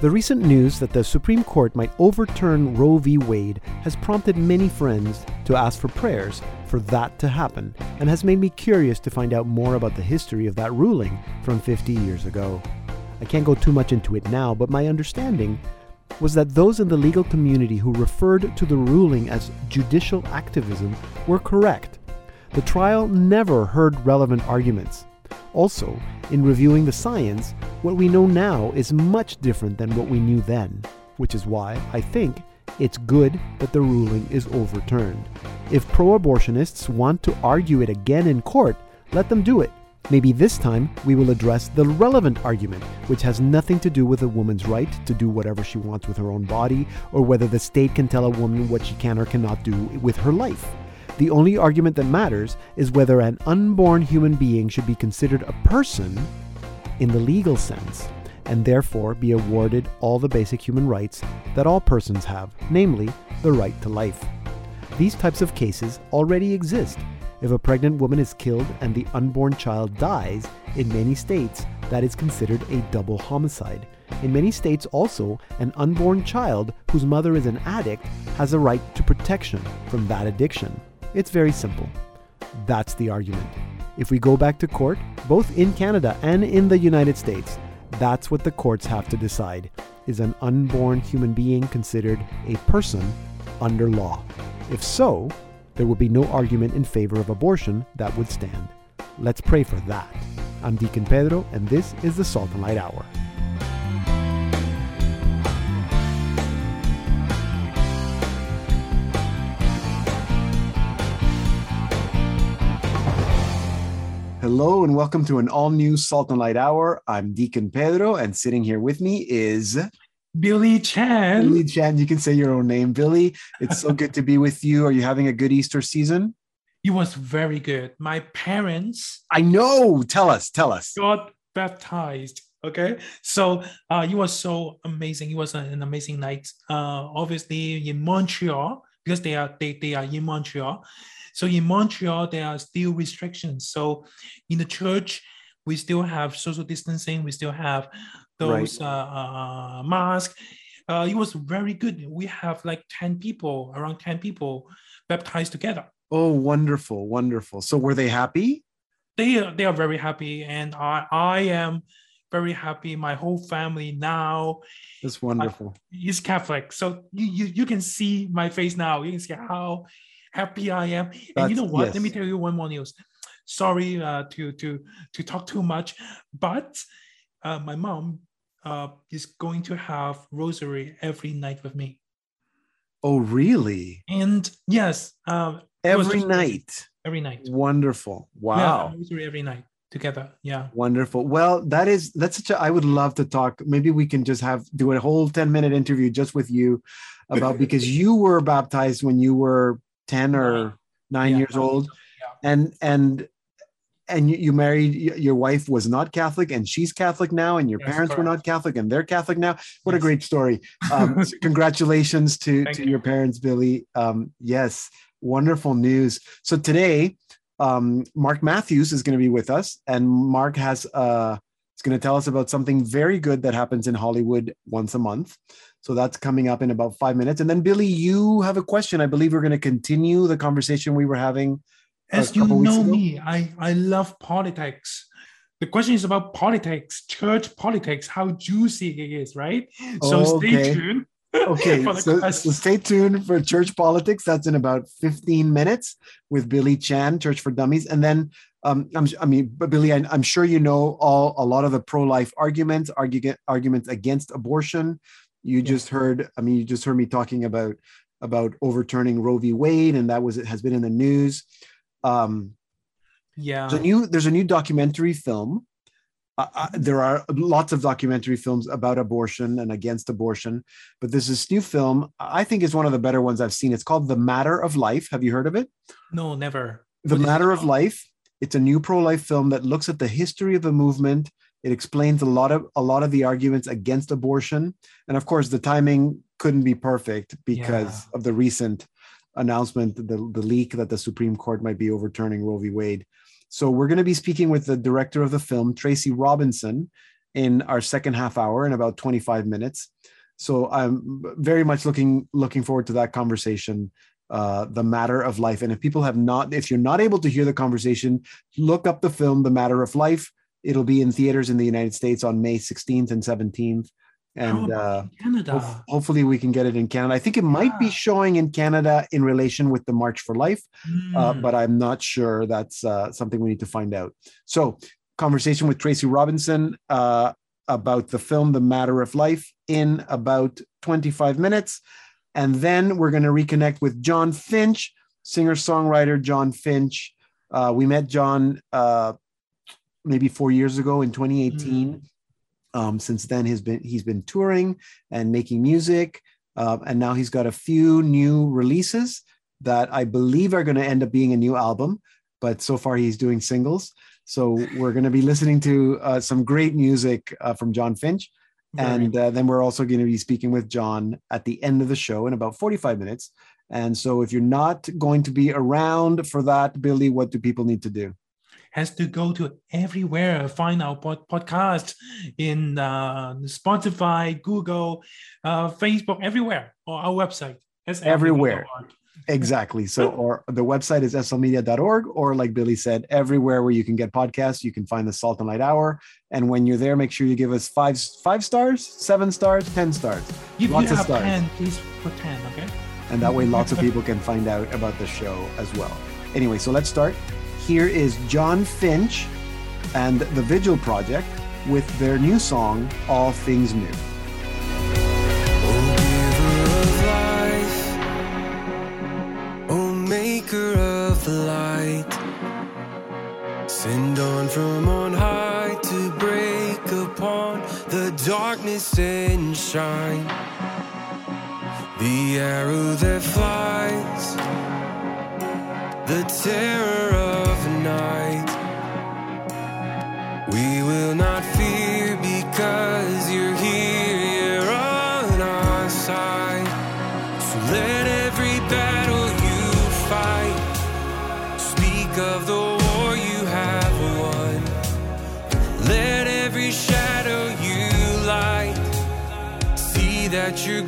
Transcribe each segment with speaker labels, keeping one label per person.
Speaker 1: The recent news that the Supreme Court might overturn Roe v. Wade has prompted many friends to ask for prayers for that to happen and has made me curious to find out more about the history of that ruling from 50 years ago. I can't go too much into it now, but my understanding was that those in the legal community who referred to the ruling as judicial activism were correct. The trial never heard relevant arguments. Also, in reviewing the science, what we know now is much different than what we knew then, which is why I think it's good that the ruling is overturned. If pro abortionists want to argue it again in court, let them do it. Maybe this time we will address the relevant argument, which has nothing to do with a woman's right to do whatever she wants with her own body, or whether the state can tell a woman what she can or cannot do with her life. The only argument that matters is whether an unborn human being should be considered a person in the legal sense, and therefore be awarded all the basic human rights that all persons have, namely, the right to life. These types of cases already exist if a pregnant woman is killed and the unborn child dies, in many states, that is considered a double homicide. In many states, also, an unborn child whose mother is an addict has a right to protection from that addiction. It's very simple. That's the argument. If we go back to court, both in Canada and in the United States, that's what the courts have to decide. Is an unborn human being considered a person under law? If so, there would be no argument in favor of abortion that would stand. Let's pray for that. I'm Deacon Pedro, and this is the Salt and Light Hour. Hello and welcome to an all new Salt and Light Hour. I'm Deacon Pedro, and sitting here with me is
Speaker 2: Billy Chan.
Speaker 1: Billy Chan. You can say your own name, Billy. It's so good to be with you. Are you having a good Easter season?
Speaker 2: It was very good. My parents.
Speaker 1: I know. Tell us. Tell us.
Speaker 2: Got baptized. Okay, so uh, it was so amazing. It was an amazing night. Uh, obviously in Montreal because they are they, they are in Montreal. So in Montreal there are still restrictions. So in the church we still have social distancing. We still have those right. uh, uh, masks. Uh, it was very good. We have like 10 people, around 10 people baptized together.
Speaker 1: Oh, wonderful, wonderful. So were they happy?
Speaker 2: They, are, they are very happy. And I, I am very happy. My whole family now
Speaker 1: is wonderful.
Speaker 2: is Catholic. So you, you, you can see my face now. You can see how happy I am. That's, and you know what? Yes. Let me tell you one more news. Sorry uh, to, to, to talk too much, but uh, my mom uh, is going to have rosary every night with me.
Speaker 1: Oh, really?
Speaker 2: And yes, uh,
Speaker 1: every night.
Speaker 2: Every night.
Speaker 1: Wonderful. Wow.
Speaker 2: Yeah, rosary every night together. Yeah.
Speaker 1: Wonderful. Well, that is that's such a I would love to talk. Maybe we can just have do a whole 10 minute interview just with you about because you were baptized when you were 10 or 9 yeah. years old. Yeah. And and and you, married your wife was not catholic and she's catholic now and your yes, parents correct. were not catholic and they're catholic now what yes. a great story um, so congratulations to, to you. your parents billy um, yes wonderful news so today um, mark matthews is going to be with us and mark has uh, is going to tell us about something very good that happens in hollywood once a month so that's coming up in about five minutes and then billy you have a question i believe we're going to continue the conversation we were having
Speaker 2: as you know me, I, I love politics. The question is about politics, church politics, how juicy it is, right? So
Speaker 1: oh,
Speaker 2: okay. stay tuned.
Speaker 1: okay, so, so, stay tuned for church politics. That's in about 15 minutes with Billy Chan, Church for Dummies. And then, um, I'm, I mean, but Billy, I, am sure you know all a lot of the pro life arguments, argue, arguments against abortion. You yeah. just heard, I mean, you just heard me talking about about overturning Roe v. Wade, and that was it has been in the news. Um,
Speaker 2: yeah,
Speaker 1: there's a new there's a new documentary film. Uh, uh, there are lots of documentary films about abortion and against abortion, but this new film. I think is one of the better ones I've seen. It's called The Matter of Life. Have you heard of it?
Speaker 2: No, never.
Speaker 1: The what Matter of Life. It's a new pro-life film that looks at the history of the movement. It explains a lot of a lot of the arguments against abortion, and of course, the timing couldn't be perfect because yeah. of the recent announcement, the, the leak that the Supreme Court might be overturning Roe v. Wade. So we're going to be speaking with the director of the film, Tracy Robinson, in our second half hour in about 25 minutes. So I'm very much looking looking forward to that conversation uh, the matter of life and if people have not if you're not able to hear the conversation look up the film the matter of life it'll be in theaters in the united states on may 16th and 17th and uh,
Speaker 2: Canada.
Speaker 1: ho- hopefully we can get it in canada i think it might be showing in canada in relation with the march for life uh,
Speaker 2: Mm.
Speaker 1: but i'm not sure that's uh, something we need to find out so conversation with tracy robinson uh, about the film the matter of life in about 25 minutes and then we're going to reconnect with John Finch, singer songwriter John Finch. Uh, we met John uh, maybe four years ago in 2018. Um, since then, he's been he's been touring and making music, uh, and now he's got a few new releases that I believe are going to end up being a new album. But so far, he's doing singles. So we're going to be listening to uh, some great music uh, from John Finch.
Speaker 2: Very
Speaker 1: And uh, then we're also going to be speaking with John at the end of the show in about 45 minutes. And so if you're not going to be around for that, Billy, what do people need to do?
Speaker 2: Has to go to everywhere find our pod- podcast in uh, spotify google uh, facebook everywhere or our website That's
Speaker 1: Everywhere.
Speaker 2: everywhere.
Speaker 1: Exactly. So, or the website is slmedia.org, or like Billy said, everywhere where you can get podcasts, you can find the Salt and Light Hour. And when you're there, make sure you give us five five stars, seven stars, ten stars,
Speaker 2: if
Speaker 1: Lots
Speaker 2: you
Speaker 1: of stars.
Speaker 2: 10 please put 10 okay
Speaker 1: and that way lots of people can find out about the show as well. Anyway, so let's start. Here is John Finch and the Vigil Project with their new song, All Things New.
Speaker 3: Oh, o giver oh, of light, send on from on high to break upon the darkness and shine. The arrow that flies, the terror of night. We will not fear because you're here you're on our side. So let every battle you fight speak of the war you have won. Let every shadow you light see that your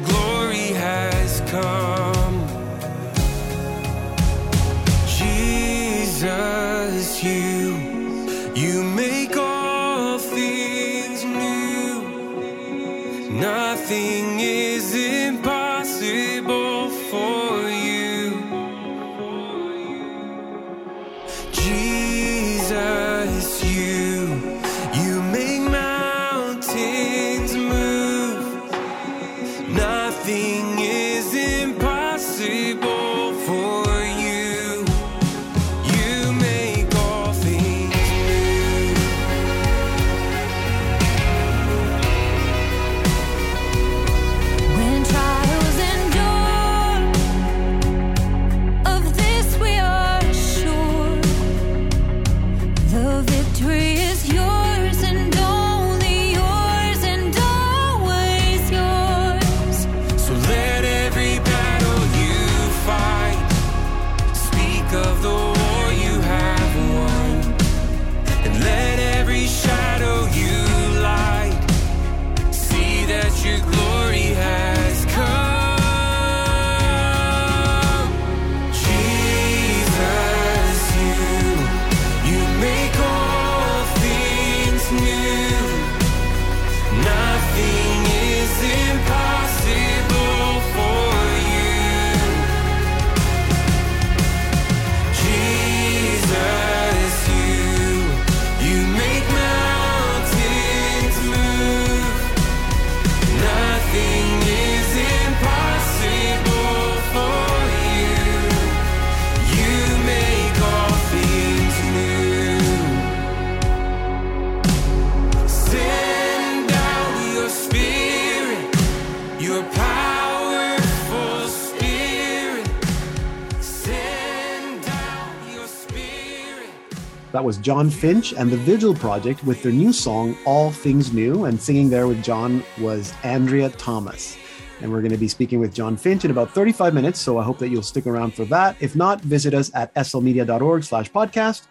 Speaker 3: That
Speaker 1: was John Finch and the Vigil Project with their new song, All Things New. And singing there with John was Andrea Thomas. And we're going to be speaking with John Finch in about 35 minutes. So I hope that you'll stick around for that. If not, visit us at slmedia.org slash podcast,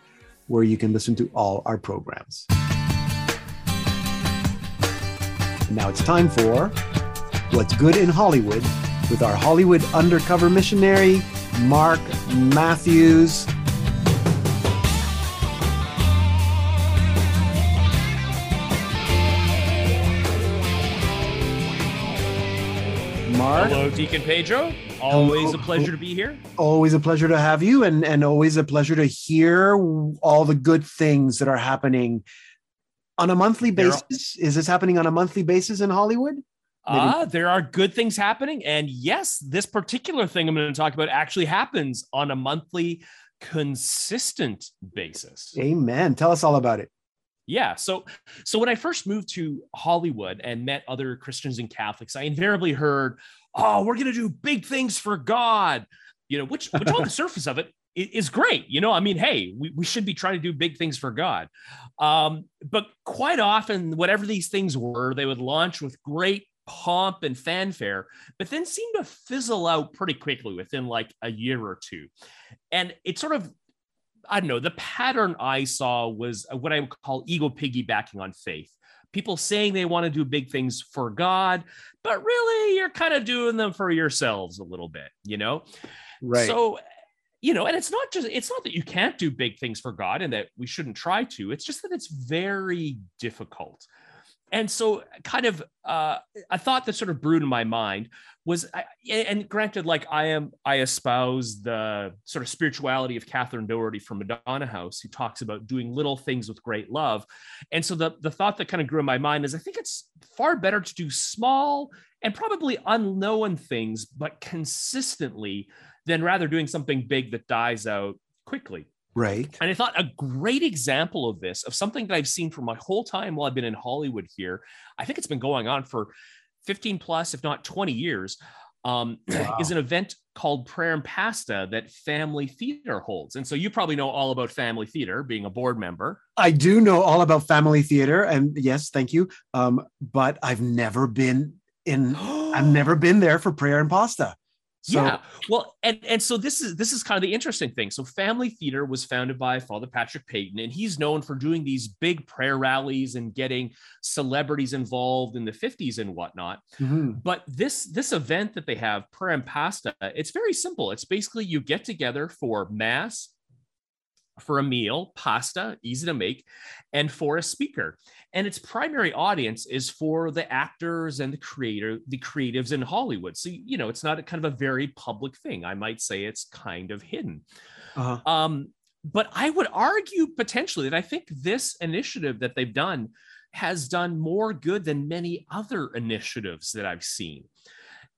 Speaker 1: where you can listen to all our programs. Now it's time for What's Good in Hollywood with our Hollywood undercover missionary, Mark Matthews. Mark,
Speaker 4: Hello, Deacon Pedro. Always a pleasure to be here.
Speaker 1: always a pleasure to have you and, and always a pleasure to hear all the good things that are happening on a monthly
Speaker 4: There are-
Speaker 1: basis. Is this happening on a monthly basis in Hollywood? Maybe-
Speaker 4: Ah, there are good things happening. And yes, this particular thing I'm going to talk about actually happens on a monthly, consistent basis.
Speaker 1: Amen. Tell us all about it.
Speaker 4: Yeah. So, so when I first moved to Hollywood and met other Christians and Catholics, I invariably heard, "Oh, we're going to do big things for God," you know, which, which on the surface of it is great. You know, I mean, hey, we, we should be trying to do big things for God. Um, but quite often, whatever these things were, they would launch with great pomp and fanfare, but then seem to fizzle out pretty quickly within like a year or two. And it sort of I don't know, the pattern I saw was uh, what I would call ego piggybacking on faith. People saying they want to do big things for God, but really you're kind of doing them for yourselves a little bit, you know?
Speaker 1: Right.
Speaker 4: So, you know, and it's not just, it's not that you can't do big things for God and that we shouldn't try to. It's just that it's very difficult. And so, kind of, uh, a thought that sort of brewed in my mind was, and granted, like I am, I espouse the sort of spirituality of Catherine Doherty from Madonna House, who talks about doing little things with great love. And so, the the thought that kind of grew in my mind is, I think it's far better to do small and probably unknown things, but consistently, than rather doing something big that dies out quickly.
Speaker 1: Right.
Speaker 4: And I thought a great example of this, of something that I've seen for my whole time while I've been in Hollywood here, I think it's been going on for 15 plus, if not 20 years, um,
Speaker 1: Wow.
Speaker 4: is an event called Prayer and Pasta that Family Theater holds. And so you probably know all about Family Theater, being a board member.
Speaker 1: I do know all about family theater, and yes, thank you. Um, but I've never been in. I've never been there for prayer and pasta. So,
Speaker 4: yeah. Well, and and so this is this is kind of the interesting thing. So Family Theater was founded by Father Patrick Peyton, and he's known for doing these big prayer rallies and getting celebrities involved in the 50s and whatnot.
Speaker 1: Mhm.
Speaker 4: But this this event that they have, prayer and pasta, it's very simple. It's basically you get together for mass, for a meal, pasta, easy to make, and for a speaker. And its primary audience is for the actors and the creator, the creatives in Hollywood. So you know, it's not a kind of a very public thing. I might say it's kind of hidden.
Speaker 1: Uh-huh.
Speaker 4: Um, but I would argue potentially that I think this initiative that they've done has done more good than many other initiatives that I've seen.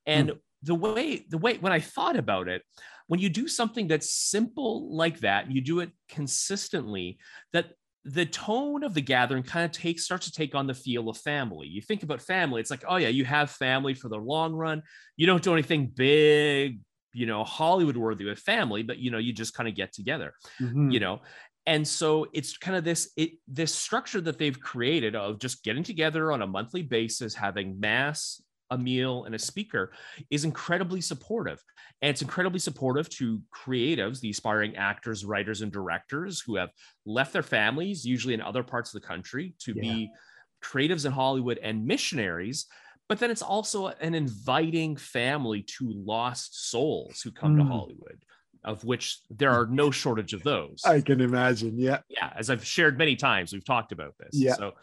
Speaker 4: And the way the way when I thought about it, when you do something that's simple like that, you do it consistently, that the tone of the gathering kind of takes starts to take on the feel of family. You think about family, it's like, oh yeah, you have family for the long run. You don't do anything big, you know, Hollywood worthy with family, but you know, you just kind of get together
Speaker 1: Mhm.
Speaker 4: you know and so it's kind of this it this structure that they've created of just getting together on a monthly basis having mass a meal and a speaker is incredibly supportive and it's incredibly supportive to creatives the aspiring actors writers and directors who have left their families usually in other parts of the country to
Speaker 1: Yeah.
Speaker 4: be creatives in hollywood and missionaries but then it's also an inviting family to lost souls who come to
Speaker 1: Mm.
Speaker 4: hollywood of which there are no shortage of those.
Speaker 1: I can imagine. Yeah.
Speaker 4: yeah, as I've shared many times, we've talked about this.
Speaker 1: Yeah.
Speaker 4: So,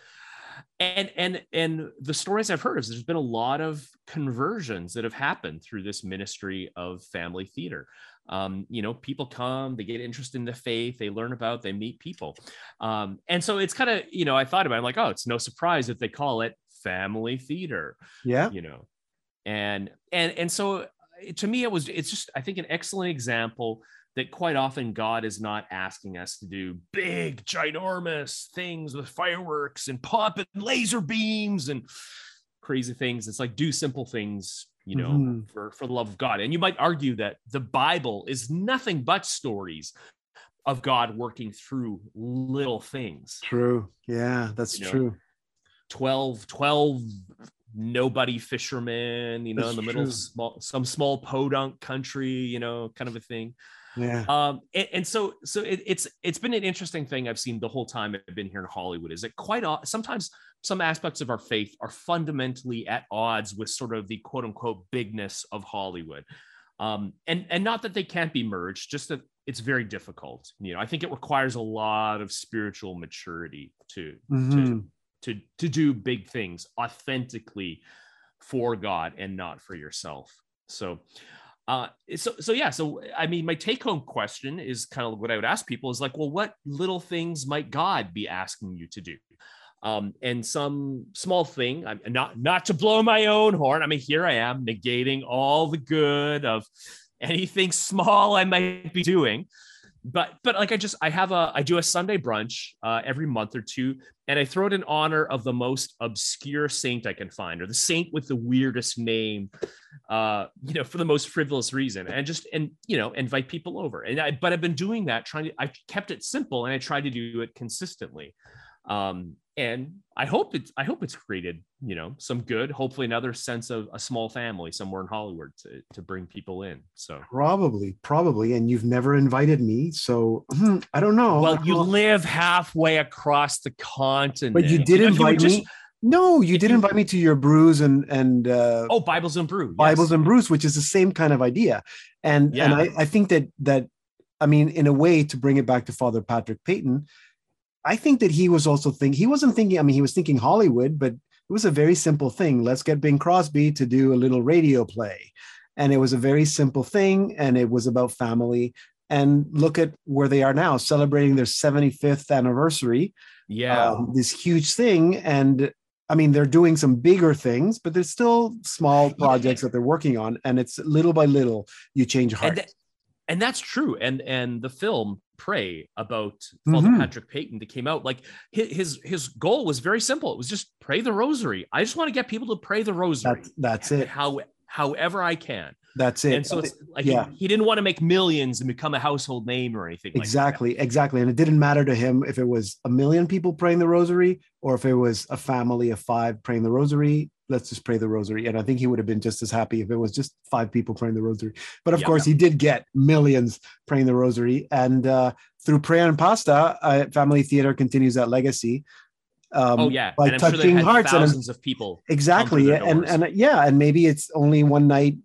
Speaker 4: and and and the stories I've heard is there's been a lot of conversions that have happened through this ministry of family theater. Um, you know, people come, they get interested in the faith, they learn about, they meet people, um, and so it's kind of you know I thought about, it, I'm like, oh, it's no surprise if they call it family theater
Speaker 1: Yeah.
Speaker 4: you know and and and so uh, to me it was it's just i think an excellent example that quite often god is not asking us to do big ginormous things with fireworks and pomp and laser beams and crazy things it's like do simple things you know
Speaker 1: Mhm.
Speaker 4: for for the love of god and you might argue that the bible is nothing but stories of god working through little things
Speaker 1: True. Yeah, that's
Speaker 4: You know,
Speaker 1: true.
Speaker 4: 12 12 nobody fishermen you know
Speaker 1: That's
Speaker 4: in the middle of small some small podunk country you know kind of a thing
Speaker 1: Yeah.
Speaker 4: Um, and, and so so it, it's it's been an interesting thing I've seen the whole time I've been here in Hollywood. Is it quite sometimes some aspects of our faith are fundamentally at odds with sort of the quote unquote bigness of Hollywood. Um, and and not that they can't be merged, just that it's very difficult. You know, I think it requires a lot of spiritual maturity to
Speaker 1: Mhm.
Speaker 4: to to do big things authentically for God and not for yourself. So uh so so yeah, so I mean my take home question is kind of what I would ask people is like, well, what little things might God be asking you to do? Um, and some small thing, I'm not not to blow my own horn. I mean, here I am negating all the good of anything small I might be doing but but like I just I have a I do a Sunday brunch uh, every month or two, and I throw it in honor of the most obscure saint I can find, or the saint with the weirdest name, uh, you know, for the most frivolous reason, and just and you know invite people over. And I but I've been doing that, trying to I've kept it simple, and I tried to do it consistently. Um, and I hope it's I hope it's created you know some good, hopefully another sense of a small family somewhere in Hollywood to to bring people in. So.
Speaker 1: Probably, probably. And you've never invited me. So hmm, I don't know.
Speaker 4: Well, you live halfway across the continent.
Speaker 1: but you did
Speaker 4: know,
Speaker 1: invite
Speaker 4: just-
Speaker 1: me. No, you did
Speaker 4: you-
Speaker 1: invite me to your brews and and uh,
Speaker 4: Oh, Bibles and Brew. yes.
Speaker 1: Bibles and brews, which is the same kind of idea. And and I, I think that that I mean, in a way, to bring it back to Father Patrick Peyton, I think that he was also thinking he wasn't thinking, I mean, he was thinking Hollywood, but it was a very simple thing. Let's get Bing Crosby to do a little radio play. And it was a very simple thing, and it was about family. And look at where they are now, celebrating their 75th anniversary
Speaker 4: Yeah.
Speaker 1: um, this huge thing and i mean they're doing some bigger things but there's still small projects that they're working on and it's little by little you change heart
Speaker 4: and that's true. And and the film Pray about Father
Speaker 1: Mhm.
Speaker 4: Patrick Peyton that came out, like his, his goal was very simple. It was just pray the rosary. I just want to get people to pray the rosary.
Speaker 1: that's, that's it
Speaker 4: How however I can.
Speaker 1: that's it
Speaker 4: And so it's like
Speaker 1: yeah.
Speaker 4: he, he didn't want to make millions and become a household name or anything. like
Speaker 1: exactly exactly and it didn't matter to him if it was a million people praying the rosary or if it was a family of five praying the rosary let's just pray the rosary. And i think he would have been just as happy if it was just five people praying the rosary. But of
Speaker 4: Yeah.
Speaker 1: course he did get millions praying the rosary. And uh, through prayer and pasta uh, family theater continues that legacy um,
Speaker 4: Oh yeah.
Speaker 1: by
Speaker 4: and sure
Speaker 1: touching
Speaker 4: had
Speaker 1: hearts and
Speaker 4: thousands of people.
Speaker 1: exactly. and and yeah and maybe it's only one night.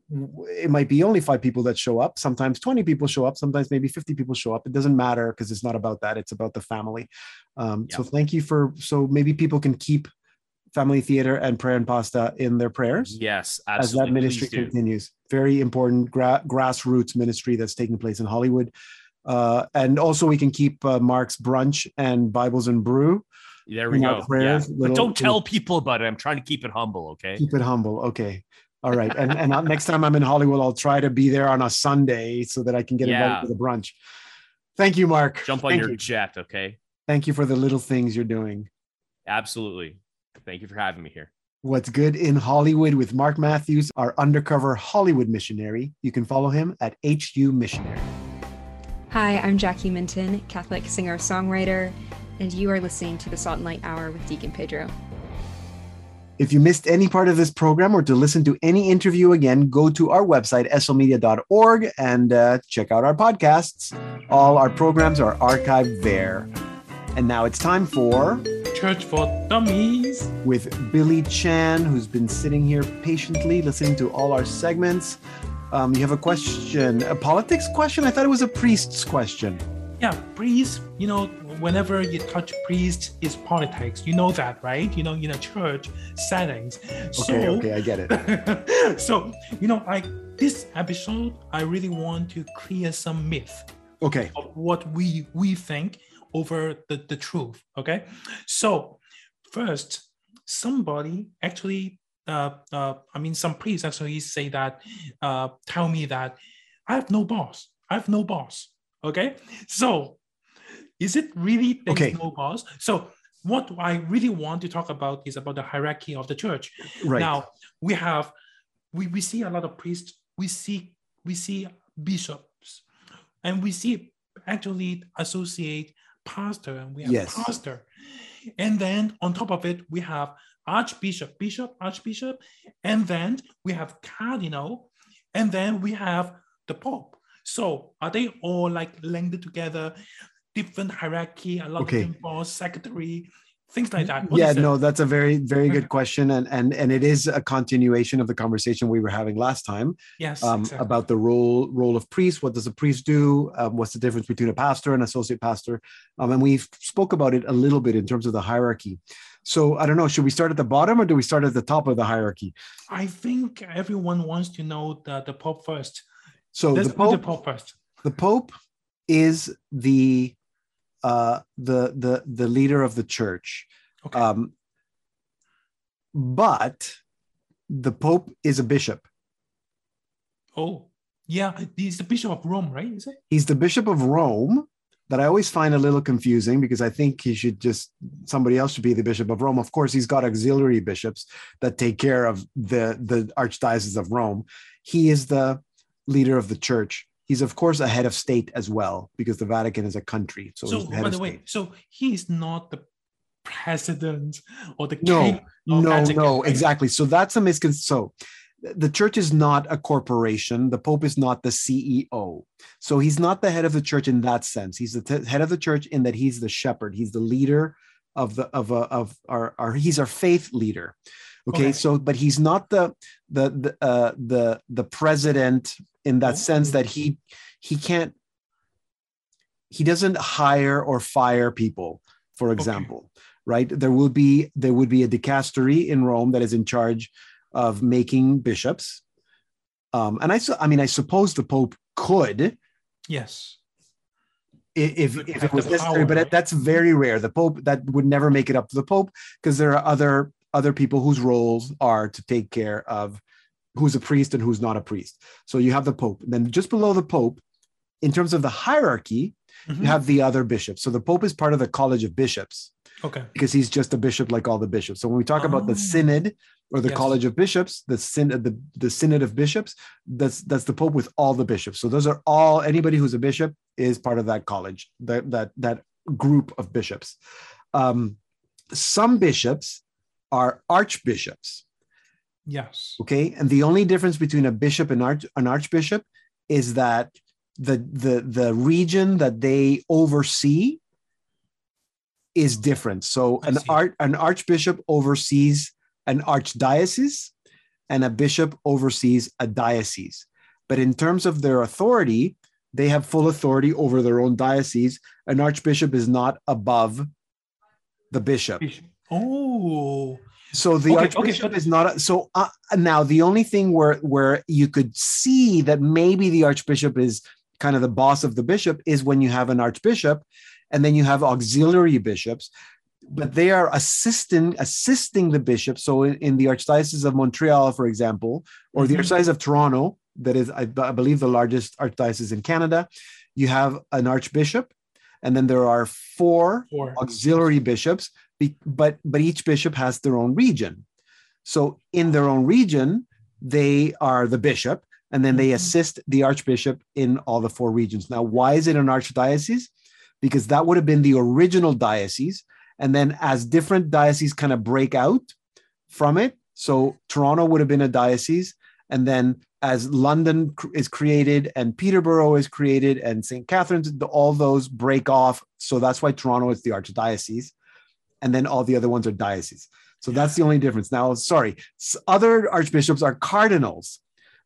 Speaker 1: It might be only five people that show up. Sometimes 20 people show up. Sometimes maybe 50 people show up. It doesn't matter because it's not about that. It's about the family. Um, so thank you for so maybe people can keep family theater and prayer and pasta in their prayers
Speaker 4: Yes,
Speaker 1: as that ministry continues very important gra- grassroots ministry that's taking place in hollywood uh, and also we can keep uh, mark's brunch and bibles and brew
Speaker 4: There we go.
Speaker 1: prayers,
Speaker 4: yeah.
Speaker 1: little-
Speaker 4: but don't tell people about it. I'm trying to keep it humble. Okay.
Speaker 1: keep it humble okay all right and and next time i'm in hollywood i'll try to be there on a sunday so that i can get
Speaker 4: Yeah.
Speaker 1: invited to the brunch thank you mark
Speaker 4: Jump on
Speaker 1: thank
Speaker 4: your
Speaker 1: you.
Speaker 4: jet. Okay.
Speaker 1: thank you for the little things you're doing
Speaker 4: Absolutely. Thank you for having me here.
Speaker 1: what's good in hollywood with mark matthews our undercover hollywood missionary you can follow him at hu missionary
Speaker 5: Hi, I'm Jackie Minton, Catholic singer songwriter, and you are listening to the Salt and Light Hour with Deacon Pedro.
Speaker 1: If you missed any part of this program or to listen to any interview again, go to our website, slmedia.org, and uh, check out our podcasts. All our programs are archived there. And now it's time for
Speaker 2: Church for Dummies.
Speaker 1: with Billy Chan, who's been sitting here patiently listening to all our segments. Um, you have a question, a politics question? I thought it was a priest's question.
Speaker 2: Yeah, priest, you know, whenever you touch priest, is politics. You know that, right? You know, in a church settings.
Speaker 1: Okay,
Speaker 2: so,
Speaker 1: okay, I get it.
Speaker 2: so, you know, like this episode, I really want to clear some myth
Speaker 1: Okay,
Speaker 2: of what we we think over the, the truth. Okay. So first, somebody actually uh, uh I mean some priests actually say that uh tell me that I have no boss. I have no boss. Okay. So is it really
Speaker 1: Okay.
Speaker 2: no boss? So what I really want to talk about is about the hierarchy of the church.
Speaker 1: right.
Speaker 2: Now we have we, we see a lot of priests, we see we see bishops, and we see actually associate pastor and we have
Speaker 1: Yes.
Speaker 2: pastor. And then on top of it, we have archbishop, bishop, archbishop, and then we have cardinal, and then we have the pope. So are they all like linked together, different hierarchy, a lot
Speaker 1: Okay.
Speaker 2: of boss, secretary, things like that? What
Speaker 1: yeah no that's a very very good question and and and it is a continuation of the conversation we were having last time
Speaker 2: Yes,
Speaker 1: um,
Speaker 2: exactly.
Speaker 1: about the role role of priest what does a priest do um, what's the difference between a pastor and associate pastor um, and we spoke about it a little bit in terms of the hierarchy so i don't know should we start at the bottom or do we start at the top of the hierarchy
Speaker 2: I think everyone wants to know the, the Pope first.
Speaker 1: so
Speaker 2: Let's
Speaker 1: the
Speaker 2: do the
Speaker 1: pope
Speaker 2: Pope first.
Speaker 1: the pope is the uh the the the leader of the church
Speaker 2: Okay.
Speaker 1: um but the pope is a bishop
Speaker 2: oh, yeah, he's the Bishop of Rome, right? Is it?
Speaker 1: he's the bishop of rome that i always find a little confusing because i think he should just somebody else should be the bishop of rome of course he's got auxiliary bishops that take care of the the archdiocese of rome he is the leader of the church he's of course a head of state as well because the vatican is a country so,
Speaker 2: So,
Speaker 1: he's the
Speaker 2: by the way,
Speaker 1: state.
Speaker 2: so he is not the president or the
Speaker 1: No, no
Speaker 2: Vatican,
Speaker 1: no exactly. So that's a misconception so the church is not a corporation. The pope is not the ceo so he's not the head of the church in that sense. He's the t- head of the church in that he's the shepherd. He's the leader of the of a, of our, our he's our faith leader. Okay,
Speaker 2: Okay.
Speaker 1: so but he's not the the the uh, the the president in that sense that he he can't he doesn't hire or fire people for example right? There will be there would be a dicastery in rome that is in charge of making bishops. Um and i i mean i suppose the pope could.
Speaker 2: Yes.
Speaker 1: i- if, if it was necessary
Speaker 2: power,
Speaker 1: but
Speaker 2: right?
Speaker 1: that's very rare. The pope that would never make it up to the pope because there are other other people whose roles are to take care of who's a priest and who's not a priest so you have the pope then just below the pope in terms of the hierarchy
Speaker 2: Mhm.
Speaker 1: you have the other bishops so the pope is part of the college of bishops
Speaker 2: Okay.
Speaker 1: because he's just a bishop like all the bishops. So when we talk about the
Speaker 2: Oh.
Speaker 1: synod or the
Speaker 2: Yes.
Speaker 1: college of bishops, the synod, the, the synod of bishops, that's that's the pope with all the bishops. So those are all anybody who's a bishop is part of that college, that that that group of bishops. Um, some bishops are archbishops.
Speaker 2: Yes.
Speaker 1: Okay, and the only difference between a bishop and arch, an archbishop is that the the the region that they oversee is mm-hmm. different. So an art an archbishop oversees an archdiocese, and a bishop oversees a diocese. But in terms of their authority, they have full authority over their own diocese. An archbishop is not above the bishop.
Speaker 2: Bishop. Oh.
Speaker 1: So the
Speaker 2: Okay, okay,
Speaker 1: archbishop
Speaker 2: but-
Speaker 1: is not a, so uh, now the only thing where where you could see that maybe the archbishop is kind of the boss of the bishop is when you have an archbishop and then you have auxiliary bishops but they are assisting assisting the bishop so in, in the archdiocese of montreal for example or the
Speaker 2: Mhm.
Speaker 1: archdiocese of toronto that is I, I believe the largest archdiocese in canada you have an archbishop and then there are four
Speaker 2: Four.
Speaker 1: auxiliary bishops but but each bishop has their own region. So in their own region they are the bishop and then they
Speaker 2: Mhm.
Speaker 1: assist the archbishop in all the four regions. Now why is it an archdiocese? Because that would have been the original diocese and then as different dioceses kind of break out from it so toronto would have been a diocese and then as london is created and peterborough is created and st catharines all those break off. So that's why toronto is the archdiocese and then all the other ones are dioceses. So that's the only difference. Now sorry other archbishops are cardinals.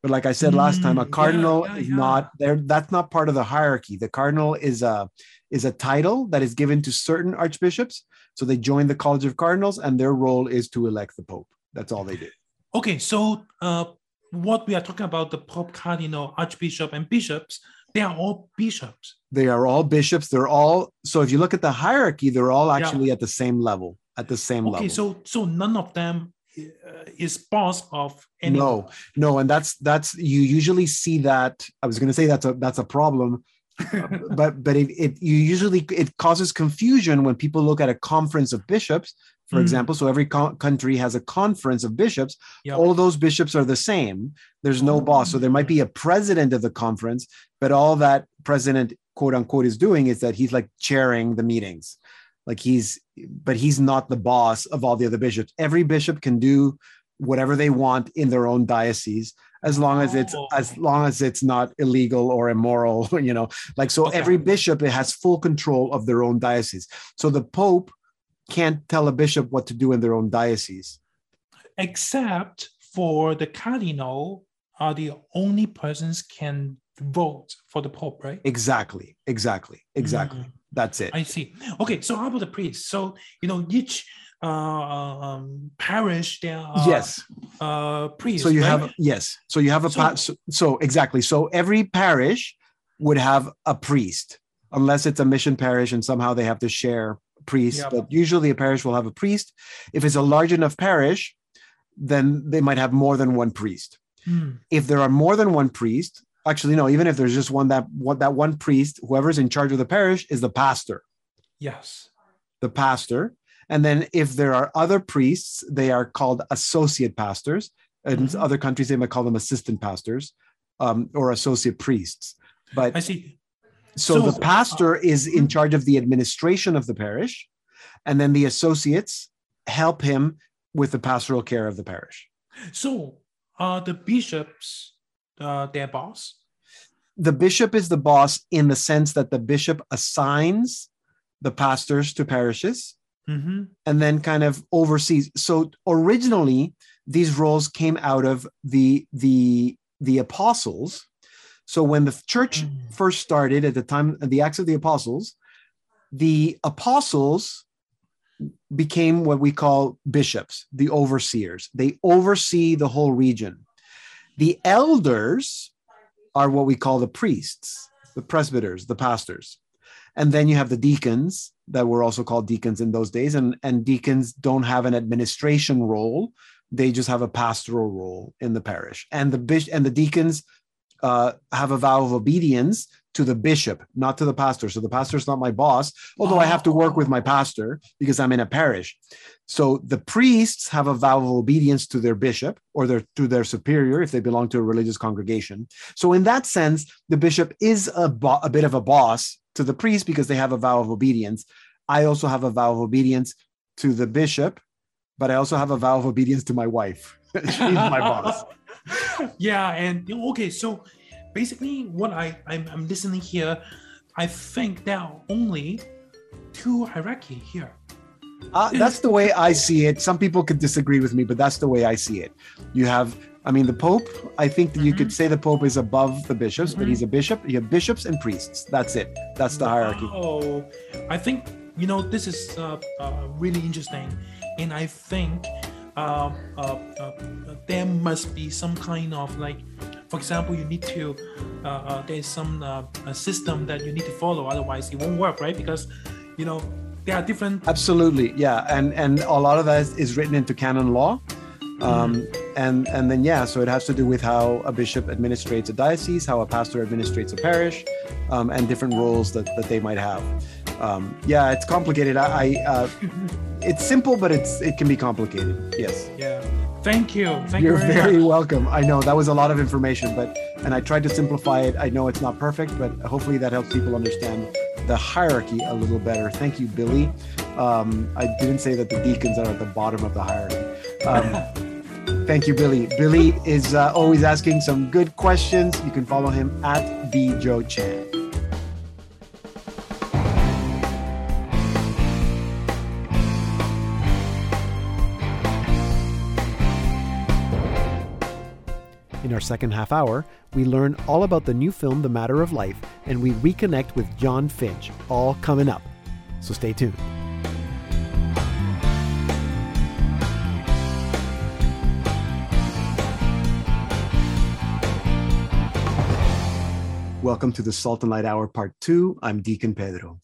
Speaker 1: But like i said last time a
Speaker 2: Mm, yeah,
Speaker 1: cardinal
Speaker 2: yeah,
Speaker 1: is
Speaker 2: yeah.
Speaker 1: not there that's not part of the hierarchy. The cardinal is a is a title that is given to certain archbishops. So they join the college of cardinals and their role is to elect the pope. That's all they do.
Speaker 2: Okay, so uh, what we are talking about the Pope, Cardinal, Archbishop, and bishops, they are all bishops.
Speaker 1: they are all bishops they're all so if you look at the hierarchy they're all
Speaker 2: Yeah.
Speaker 1: actually at the same level at the same
Speaker 2: Okay,
Speaker 1: level Okay,
Speaker 2: so so none of them uh, is boss of anyone.
Speaker 1: no no and that's that's you usually see that i was going to say that's a that's a problem but but it, it you usually it causes confusion when people look at a conference of bishops for
Speaker 2: Mm.
Speaker 1: example so every co- country has a conference of bishops
Speaker 2: Yeah.
Speaker 1: all those bishops are the same there's no boss so there might be a president of the conference but all that president quote unquote is doing is that he's like chairing the meetings like he's but he's not the boss of all the other bishops every bishop can do whatever they want in their own diocese as long as it's
Speaker 2: Oh.
Speaker 1: as long as it's not illegal or immoral you know like so
Speaker 2: Okay.
Speaker 1: every bishop it has full control of their own diocese so the pope can't tell a bishop what to do in their own diocese
Speaker 2: except for the cardinal are the only persons can vote for the pope, right?
Speaker 1: exactly exactly exactly
Speaker 2: Mm,
Speaker 1: that's it
Speaker 2: I see. Okay, so how about the priests? So you know each uh, um, parish there are
Speaker 1: yes
Speaker 2: uh, priests.
Speaker 1: so you
Speaker 2: right?
Speaker 1: have yes so you have a
Speaker 2: So-
Speaker 1: pa- so, so exactly so every parish would have a priest unless it's a mission parish and somehow they have to share priests
Speaker 2: Yeah.
Speaker 1: but usually a parish will have a priest if it's a large enough parish then they might have more than one priest
Speaker 2: Hmm,
Speaker 1: if there are more than one priest actually no even if there's just one that what that one priest whoever's in charge of the parish is the pastor
Speaker 2: yes.
Speaker 1: the pastor. And then if there are other priests, they are called associate pastors. In
Speaker 2: Mhm.
Speaker 1: other countries, they might call them assistant pastors um, or associate priests. But
Speaker 2: I see.
Speaker 1: So,
Speaker 2: so,
Speaker 1: the pastor is in
Speaker 2: mhm.
Speaker 1: charge of the administration of the parish, and then the associates help him with the pastoral care of the parish.
Speaker 2: So are the bishops uh, their boss?
Speaker 1: The bishop is the boss in the sense that the bishop assigns the pastors to parishes
Speaker 2: hmm
Speaker 1: and then kind of oversees. So originally, these roles came out of the the the apostles. So when the church
Speaker 2: Mm.
Speaker 1: first started at the time of the Acts of the Apostles, the apostles became what we call bishops, the overseers. They oversee the whole region. The elders are what we call the priests, the presbyters, the pastors. And then you have the deacons that were also called deacons in those days. And, and deacons don't have an administration role. They just have a pastoral role in the parish. And the bishop and the deacons uh, have a vow of obedience to the bishop, not to the pastor. So the pastor is not my boss, although I have to work with my pastor because I'm in a parish. So the priests have a vow of obedience to their bishop or their to their superior if they belong to a religious congregation. So in that sense, the bishop is a, bo- a bit of a boss to the priest because they have a vow of obedience. I also have a vow of obedience to the bishop, but I also have a vow of obedience to my wife. She's my boss.
Speaker 2: yeah, and okay, so basically what I I'm, I'm listening here, I think there are only two hierarchy here.
Speaker 1: Uh, that's the way I see it. Some people could disagree with me, but that's the way I see it. You have, I mean, the Pope, I think that you could say the Pope is above the bishops, but
Speaker 2: Mhm.
Speaker 1: he's a bishop. You have bishops and priests. That's it. That's the hierarchy.
Speaker 2: Oh, I think you know this is uh, uh, really interesting, and I think uh, uh, uh, there must be some kind of like, for example, you need to uh, uh, there's some uh, a system that you need to follow, otherwise it won't work, right? Because you know there are different.
Speaker 1: Absolutely, yeah, and and a lot of that is, is written into canon law, um, and and then yeah, so it has to do with how a bishop administrates a diocese, how a pastor administrates a parish, um, and different roles that that they might have. Um, yeah, it's complicated. I, I uh, it's simple, but it's it can be complicated. Yes.
Speaker 2: Yeah. Thank you. Thank
Speaker 1: You're
Speaker 2: you very,
Speaker 1: very welcome. I know that was a lot of information, but and I tried to simplify it. I know it's not perfect, but hopefully that helps people understand the hierarchy a little better. Thank you, Billy. Um, I didn't say that the deacons are at the bottom of the hierarchy. Um, thank you, Billy. Billy is uh, always asking some good questions. You can follow him at the Joe Chan. Our second half hour, we learn all about the new film The Matter of Life and we reconnect with John Finch, all coming up. So stay tuned. Welcome to the Salt and Light Hour Part 2. I'm Deacon Pedro.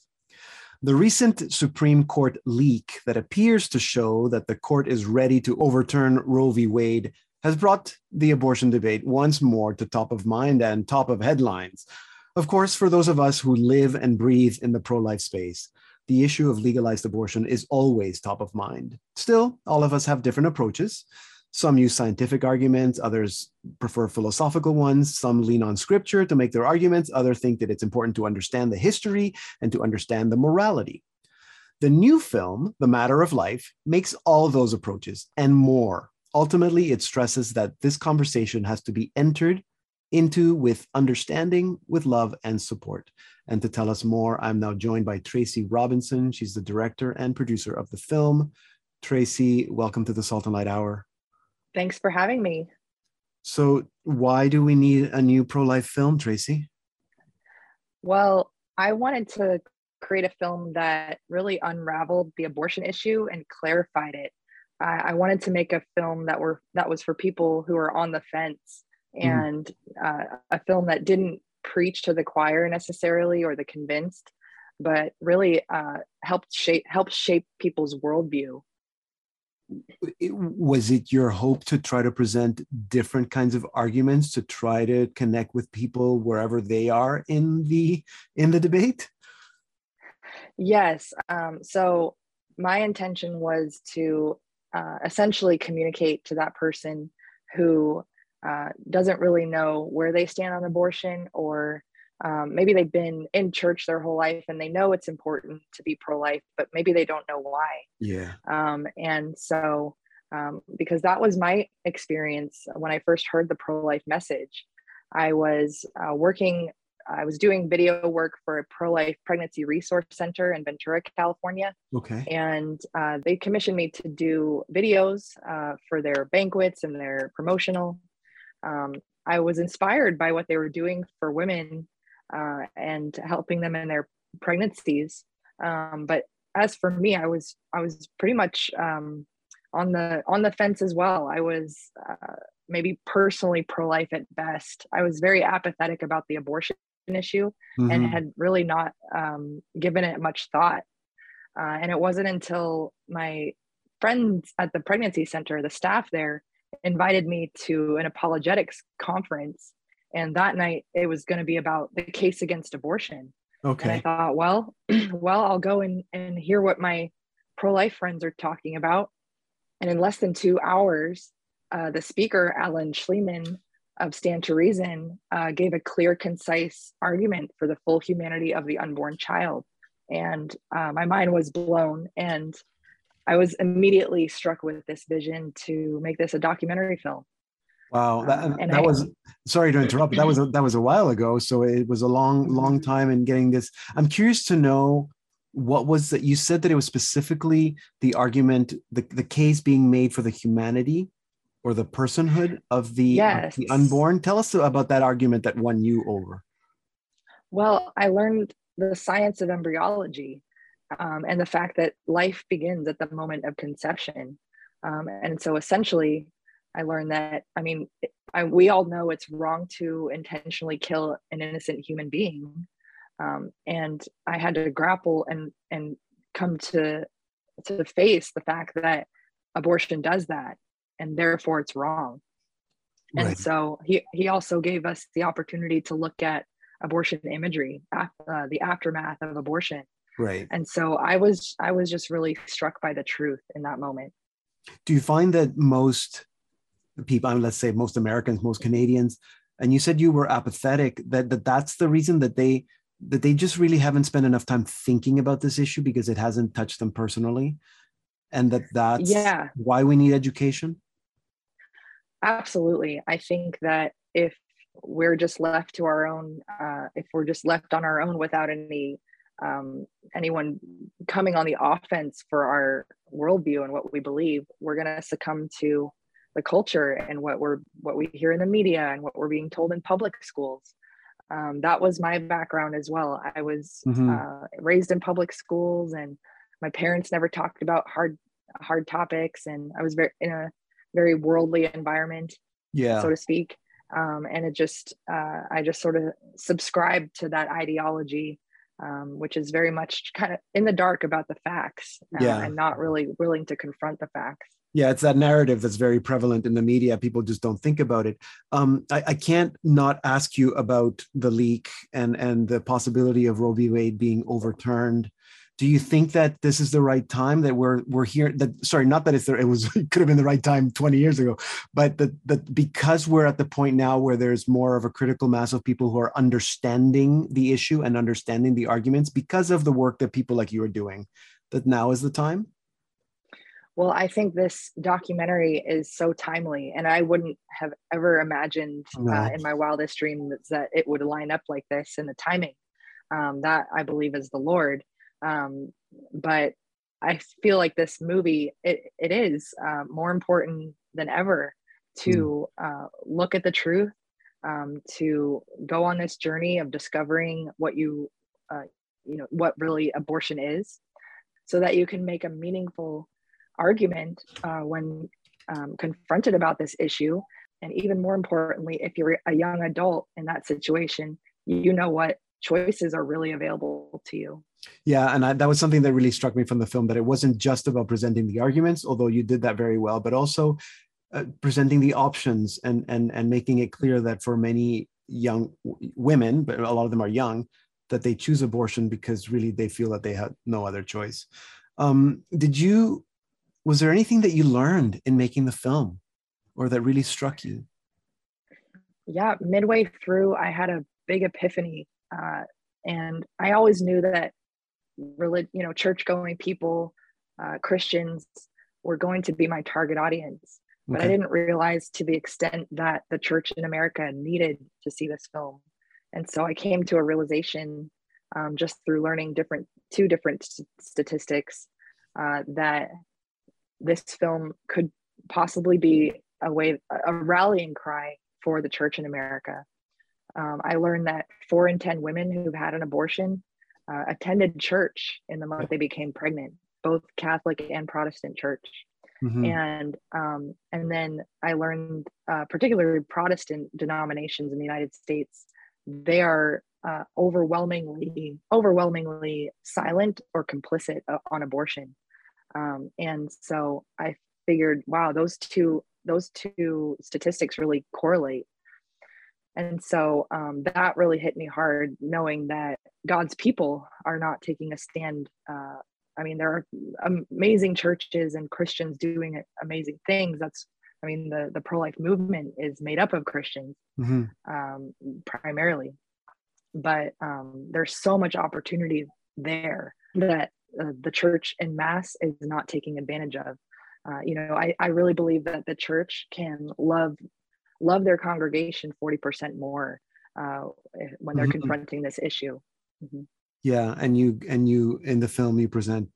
Speaker 1: The recent Supreme Court leak that appears to show that the court is ready to overturn Roe v. Wade has brought the abortion debate once more to top of mind and top of headlines. Of course, for those of us who live and breathe in the pro life space, the issue of legalized abortion is always top of mind. Still, all of us have different approaches. Some use scientific arguments, others prefer philosophical ones, some lean on scripture to make their arguments, others think that it's important to understand the history and to understand the morality. The new film, The Matter of Life, makes all those approaches and more Ultimately, it stresses that this conversation has to be entered into with understanding, with love, and support. And to tell us more, I'm now joined by Tracy Robinson. She's the director and producer of the film. Tracy, welcome to the Salt and Light Hour.
Speaker 6: Thanks for having me.
Speaker 1: So, why do we need a new pro life film, Tracy?
Speaker 6: Well, I wanted to create a film that really unraveled the abortion issue and clarified it. I, I wanted to make a film that were that was for people who are on the fence,
Speaker 1: Mhm.
Speaker 6: and uh, a film that didn't preach to the choir necessarily or the convinced, but really uh, helped shape helped shape people's worldview.
Speaker 1: It- was it your hope to try to present different kinds of arguments to try to connect with people wherever they are in the in the debate?
Speaker 6: Yes. Um, so my intention was to uh, essentially communicate to that person who uh, doesn't really know where they stand on abortion, or um, maybe they've been in church their whole life and they know it's important to be pro life, but maybe they don't know why.
Speaker 1: Yeah.
Speaker 6: Um, and so, um, because that was my experience when I first heard the pro life message, I was uh, working, I was doing video work for a pro life pregnancy resource center in Ventura, California.
Speaker 1: Okay.
Speaker 6: And uh, they commissioned me to do videos uh, for their banquets and their promotional. Um, I was inspired by what they were doing for women uh, and helping them in their pregnancies. Um, but as for me, I was I was pretty much um, on the on the fence as well. I was uh, maybe personally pro life at best. I was very apathetic about the abortion issue and
Speaker 1: Mhm.
Speaker 6: had really not um, given it much thought. Uh, and it wasn't until my friends at the pregnancy center, the staff there, invited me to an apologetics conference. And that night, it was going to be about the case against abortion. Okay. And I thought, well, well, I'll go and, and hear what my pro-life friends are talking about. And in less than two hours, uh, the speaker, Alan Shlemon of Stand to Reason, uh, gave a clear, concise argument for the full humanity of the unborn child. And uh, my mind was blown. And I was immediately struck with this vision to make this a documentary film.
Speaker 1: Wow. That,
Speaker 6: Um, and
Speaker 1: that
Speaker 6: I-
Speaker 1: was sorry to interrupt, but that was a, that was a while ago. So it was a long, long
Speaker 6: Mhm.
Speaker 1: time in getting this. I'm curious to know what was that you said that it was specifically the argument, the, the case being made for the humanity or the personhood of the, of the unborn. Tell us about that argument that won you over.
Speaker 6: Well, I learned the science of embryology um, and the fact that life begins at the moment of conception. Um, and so essentially, I learned that, I mean, I, we all know it's wrong to intentionally kill an innocent human being. Um, and I had to grapple and, and come to, to face the fact that abortion does that and therefore it's wrong. And so he, he also gave us the opportunity to look at abortion imagery, uh, the aftermath of abortion.
Speaker 1: Right.
Speaker 6: And so I was I was just really struck by the truth in that moment.
Speaker 1: Do you find that most people, I mean, let's say most Americans, most Canadians, and you said you were apathetic, that, that that's the reason that they that they just really haven't spent enough time thinking about this issue because it hasn't touched them personally and that that's
Speaker 6: Yeah.
Speaker 1: why we need education
Speaker 6: Absolutely. I think that if we're just left to our own, uh, if we're just left on our own without any um, anyone coming on the offense for our worldview and what we believe, we're going to succumb to the culture and what we're what we hear in the media and what we're being told in public schools. Um, that was my background as well. I was
Speaker 1: Mhm.
Speaker 6: uh, raised in public schools, and my parents never talked about hard hard topics, and I was very in a very worldly environment
Speaker 1: yeah.
Speaker 6: so to speak. Um, and it just uh, i just sort of subscribed to that ideology um, which is very much kind of in the dark about the facts uh,
Speaker 1: Yeah.
Speaker 6: and not really willing to confront the facts.
Speaker 1: Yeah it's that narrative that's very prevalent in the media. People just don't think about it. Um, I, I can't not ask you about the leak and and the possibility of roe v. Wade being overturned do you think that this is the right time that we're we're here that sorry not that it's the, it was it could have been the right time 20 years ago but that that because we're at the point now where there's more of a critical mass of people who are understanding the issue and understanding the arguments because of the work that people like you are doing that now is the time
Speaker 6: Well, I think this documentary is so timely, and I wouldn't have ever imagined
Speaker 1: No.
Speaker 6: uh, in my wildest dreams that it would line up like this in the timing. Um, that I believe is the Lord. Um, but I feel like this movie it it is uh, more important than ever to uh, look at the truth, um, to go on this journey of discovering what you uh, you know what really abortion is, so that you can make a meaningful argument uh, when um, confronted about this issue. And even more importantly, if you're a young adult in that situation, you know what choices are really available to you.
Speaker 1: Yeah, and I, that was something that really struck me from the film that it wasn't just about presenting the arguments, although you did that very well, but also uh, presenting the options and and and making it clear that for many young women, but a lot of them are young, that they choose abortion because really they feel that they have no other choice. Um, did you? Was there anything that you learned in making the film, or that really struck you?
Speaker 6: yeah, midway through, I had a big epiphany, uh, and I always knew that, relig- you know, church-going people, uh, Christians, were going to be my target audience. But I didn't realize to the extent that the church in America needed to see this film, and so I came to a realization um, just through learning different two different st- statistics uh, that this film could possibly be a way a rallying cry for the church in America. Um, I learned that four in 10 women who've had an abortion uh, attended church in the month they became pregnant, both Catholic and Protestant church.
Speaker 1: Mhm.
Speaker 6: And um, and then I learned, uh, particularly Protestant denominations in the United States, they are uh, overwhelmingly overwhelmingly silent or complicit uh, on abortion. Um, and so I figured, wow, those two those two statistics really correlate. And so um, that really hit me hard, knowing that God's people are not taking a stand. Uh, I mean, there are amazing churches and Christians doing amazing things. That's, I mean, the the pro life movement is made up of Christians
Speaker 1: Mhm.
Speaker 6: um, primarily, but um, there's so much opportunity there that uh, the church in mass is not taking advantage of. Uh, you know, I, I really believe that the church can love love their congregation 40% more uh, when they're
Speaker 1: Mhm.
Speaker 6: confronting this issue. Mhm.
Speaker 1: Yeah, and you and you in the film you present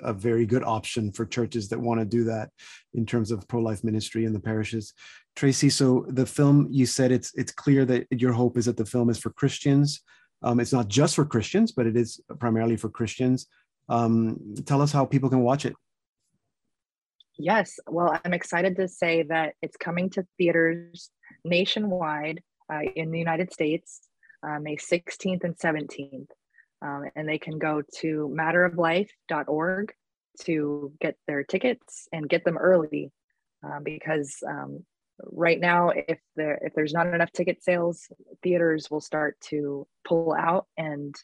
Speaker 1: a very good option for churches that want to do that in terms of pro-life ministry in the parishes. Tracy, so the film you said it's it's clear that your hope is that the film is for Christians. Um, it's not just for Christians, but it is primarily for Christians. Um, tell us how people can watch it.
Speaker 6: Yes, well, I'm excited to say that it's coming to theaters nationwide uh, in the United States, uh, May 16th and 17th. Um, and they can go to matteroflife.org to get their tickets and get them early uh, because um, right now, if there if there's not enough ticket sales, theaters will start to pull out and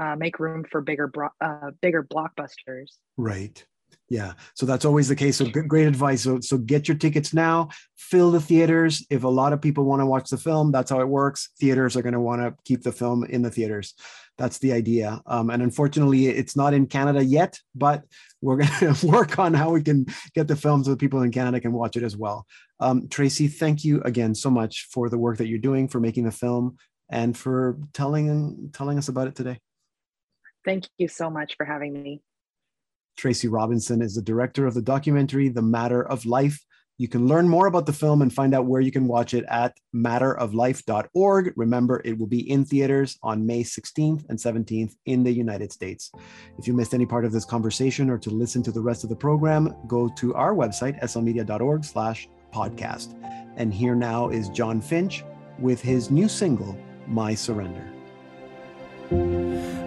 Speaker 6: uh, make room for bigger bro- uh, bigger blockbusters.
Speaker 1: Right. Yeah. So that's always the case. So great advice. So, so get your tickets now, fill the theaters. If a lot of people want to watch the film, that's how it works. Theaters are going to want to keep the film in the theaters. That's the idea. Um, and unfortunately, it's not in Canada yet, but we're going to work on how we can get the film so that people in Canada can watch it as well. Um, Tracy, thank you again so much for the work that you're doing, for making the film, and for telling telling us about it today.
Speaker 6: Thank you so much for having me.
Speaker 1: Tracy Robinson is the director of the documentary The Matter of Life. You can learn more about the film and find out where you can watch it at matteroflife.org. Remember, it will be in theaters on May 16th and 17th in the United States. If you missed any part of this conversation or to listen to the rest of the program, go to our website, slmedia.org slash podcast. And here now is John Finch with his new single, My Surrender.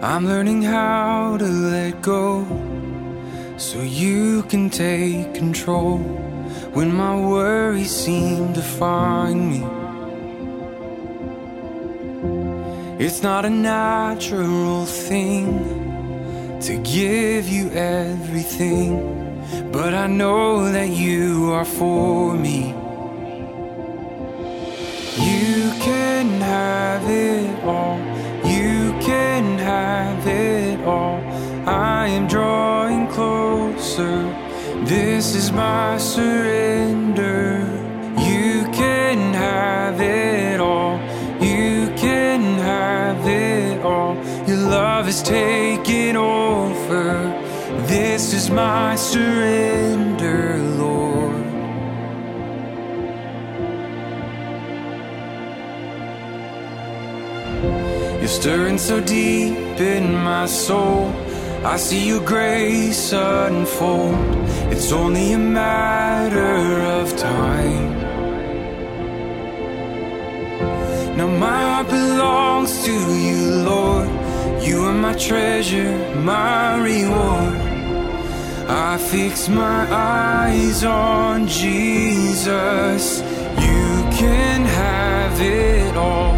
Speaker 3: I'm learning how to let go so you can take control when my worries seem to find me. It's not a natural thing to give you everything, but I know that you are for me. You can have it all. You can have it all. I am drawing closer. This is my surrender. You can have it all. You can have it all. Your love is taking over. This is my surrender, Lord. You're stirring so deep in my soul. I see your grace unfold. It's only a matter of time. Now my heart belongs to you, Lord. You are my treasure, my reward. I fix my eyes on Jesus. You can have it all.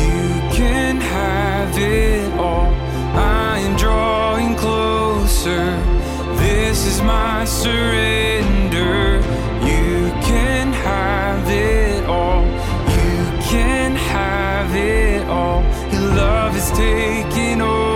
Speaker 3: You can have it all. I am drawing closer. This is my surrender. You can have it all. You can have it all. Your love is taking over.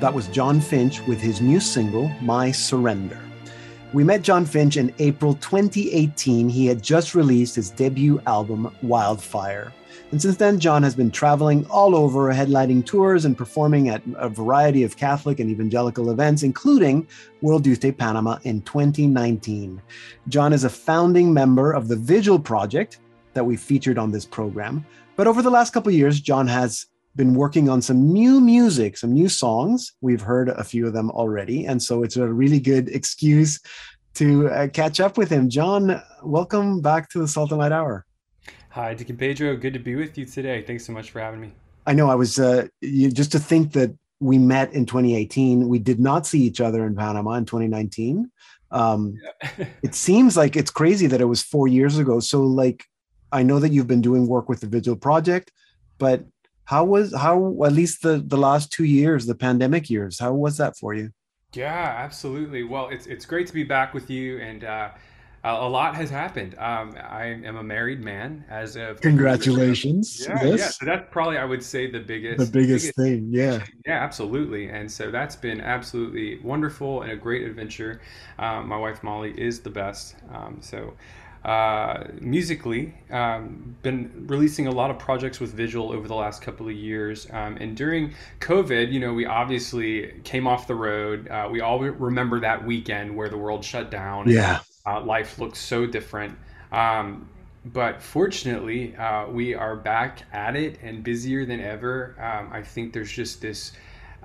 Speaker 3: That
Speaker 1: was John Finch with his new single, My Surrender. We met John Finch in April 2018. He had just released his debut album, Wildfire. And since then, John has been traveling all over, headlining tours and performing at a variety of Catholic and evangelical events, including World Youth Day Panama in 2019. John is a founding member of the Vigil Project that we featured on this program. But over the last couple years, John has been working on some new music, some new songs. We've heard a few of them already. And so it's a really good excuse to uh, catch up with him. John, welcome back to the Salt and Light Hour.
Speaker 7: Hi, Deacon Pedro. Good to be with you today. Thanks so much for having me.
Speaker 1: I know I was uh, you, just to think that we met in 2018. We did not see each other in Panama in 2019. Um, it seems like it's crazy that it was four years ago. So, like, I know that you've been doing work with the Vigil Project, but how was how at least the the last two years, the pandemic years? How was that for you?
Speaker 7: Yeah, absolutely. Well, it's it's great to be back with you, and uh, a lot has happened. Um, I am a married man as of
Speaker 1: Congratulations.
Speaker 7: Yeah, yeah. So that's probably I would say the biggest
Speaker 1: The biggest thing. Yeah.
Speaker 7: Yeah, absolutely. And so that's been absolutely wonderful and a great adventure. Um, my wife Molly is the best. Um, so uh, musically, um, been releasing a lot of projects with Vigil over the last couple of years. Um, and during COVID, you know, we obviously came off the road. Uh, we all remember that weekend where the world shut down. and,
Speaker 1: Yeah.
Speaker 7: uh, life looks so different. Um, but fortunately, uh, we are back at it and busier than ever. Um, I think there's just this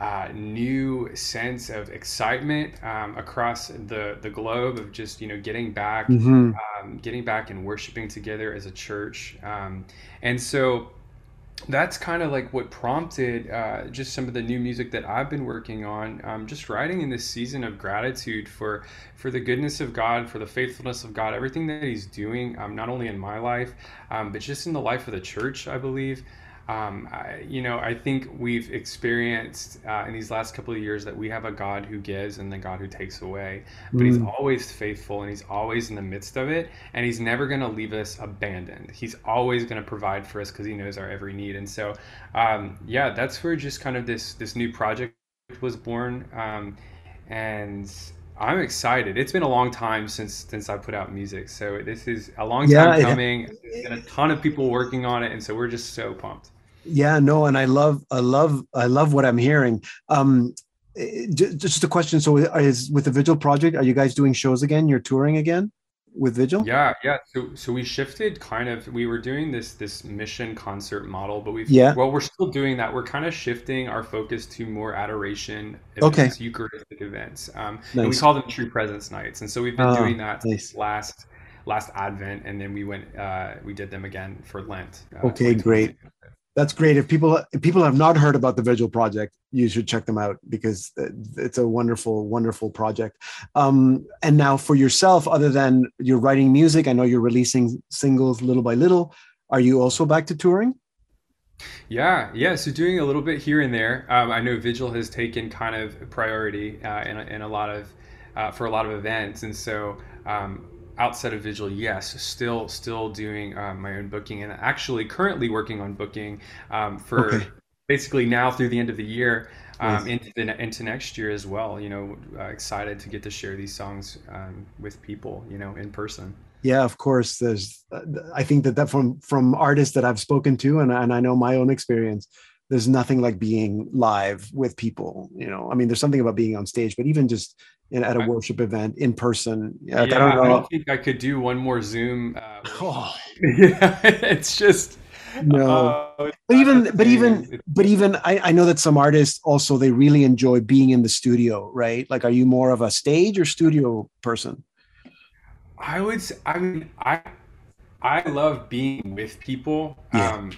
Speaker 3: uh, new sense of excitement um, across the the globe of just you know getting back,
Speaker 1: Mhm.
Speaker 3: um, getting back and worshiping together as a church, um, and so that's kind of like what prompted uh, just some of the new music that I've been working on. Um, just writing in this season of gratitude for for the goodness of God, for the faithfulness of God, everything that He's doing, um, not only in my life, um, but just in the life of the church. I believe. Um, I, you know, I think we've experienced uh, in these last couple of years that we have a God who gives and the God who takes away. But He's
Speaker 1: Mm.
Speaker 3: always faithful and He's always in the midst of it. And He's never going to leave us abandoned. He's always going to provide for us because He knows our every need. And so, um, yeah, that's where just kind of this this new project was born. Um, and I'm excited. It's been a long time since since I put out music, so this is a long
Speaker 1: Yeah,
Speaker 3: time coming. There's been a ton of people working on it, and so we're just so pumped.
Speaker 1: Yeah, no, and I love, I love, I love what I'm hearing. Um, eh, just a question. So, is with the Vigil project, are you guys doing shows again? You're touring again with Vigil?
Speaker 3: Yeah, yeah. So so we shifted kind of we were doing this this mission concert model, but we've
Speaker 1: Yeah.
Speaker 3: well, we're still doing that. We're kind of shifting our focus to more adoration
Speaker 1: Okay.
Speaker 3: Eucharistic events. Um, and we call them true presence nights. And so we've been
Speaker 1: Ah,
Speaker 3: doing that
Speaker 1: nice.
Speaker 3: since last last Advent, and then we went uh, we did them again for Lent. uh,
Speaker 1: Okay, great. That's great. If people if people have not heard about the Vigil project, you should check them out because it's a wonderful, wonderful project. Um, and now for yourself, other than you're writing music, I know you're releasing singles little by little. Are you also back to touring?
Speaker 3: Yeah, yeah. So doing a little bit here and there. Um, I know Vigil has taken kind of priority uh, in, in a lot of uh, for a lot of events, and so um, outside of Vigil, yes, still still doing um, my own booking, and actually currently working on booking um, for
Speaker 1: Okay.
Speaker 3: basically now through the end of the year. Um,
Speaker 1: Nice.
Speaker 3: into the into next year as well, you know, uh, excited to get to share these songs um, with people, you know, in person.
Speaker 1: Yeah, of course. There's, uh, I think that that from from artists that I've spoken to, and and I know my own experience. There's nothing like being live with people. You know, I mean, there's something about being on stage, but even just in, at a
Speaker 3: I-
Speaker 1: worship event in person. Like, I don't know.
Speaker 3: I think I could do one more Zoom. Uh,
Speaker 1: Oh,
Speaker 3: yeah, it's just
Speaker 1: no.
Speaker 3: uh,
Speaker 1: but even but even but even I, I know that some artists also they really enjoy being in the studio right like are you more of a stage or studio person
Speaker 3: I would. I mean, I I love being with people.
Speaker 1: Yeah.
Speaker 3: Um,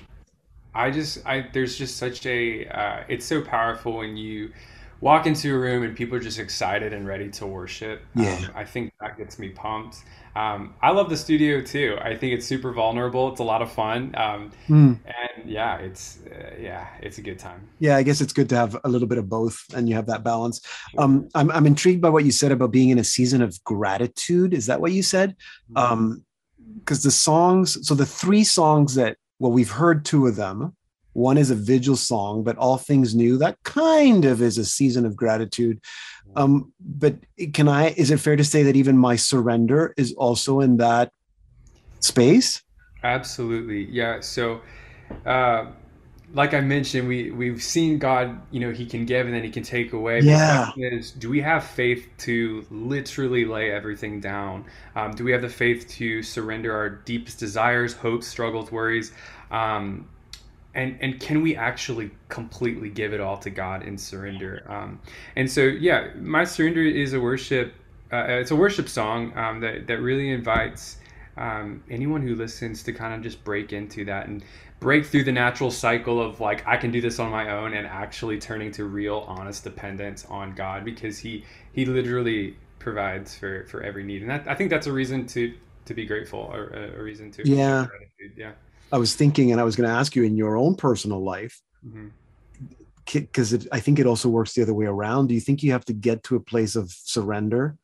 Speaker 3: I just I there's just such a uh, it's so powerful when you walk into a room and people are just excited and ready to worship.
Speaker 1: Yeah.
Speaker 3: Um, I think that gets me pumped. Um, I love the studio too. I think it's super vulnerable. It's a lot of fun. Um,
Speaker 1: Hmm.
Speaker 3: and yeah, it's uh, yeah, it's a good time.
Speaker 1: yeah i guess it's good to have a little bit of both and you have that balance um i'm, I'm intrigued by what you said about being in a season of gratitude is that what you said um because the songs so the three songs that well we've heard two of them one is a vigil song but all things new that kind of is a season of gratitude um but can i is it fair to say that even my surrender is also in that space
Speaker 3: Absolutely. Yeah. So, uh, like I mentioned, we we've seen God. You know, He can give and then He can take away.
Speaker 1: Yeah.
Speaker 3: question is, do we have faith to literally lay everything down? Um, do we have the faith to surrender our deepest desires, hopes, struggles, worries? Um, and and can we actually completely give it all to God in surrender? Um, and so, yeah, my surrender is a worship. Uh, it's a worship song um, that that really invites um, anyone who listens to kind of just break into that and break through the natural cycle of like I can do this on my own and actually turning to real honest dependence on God because he he literally provides for for every need and that, I think that's a reason to to be grateful or a, a reason to
Speaker 1: Yeah.
Speaker 3: gratitude. yeah
Speaker 1: i was thinking and i was going to ask you in your own personal life
Speaker 3: mm-hmm.
Speaker 1: because I think it also works the other way around. Do you think you have to get to a place of surrender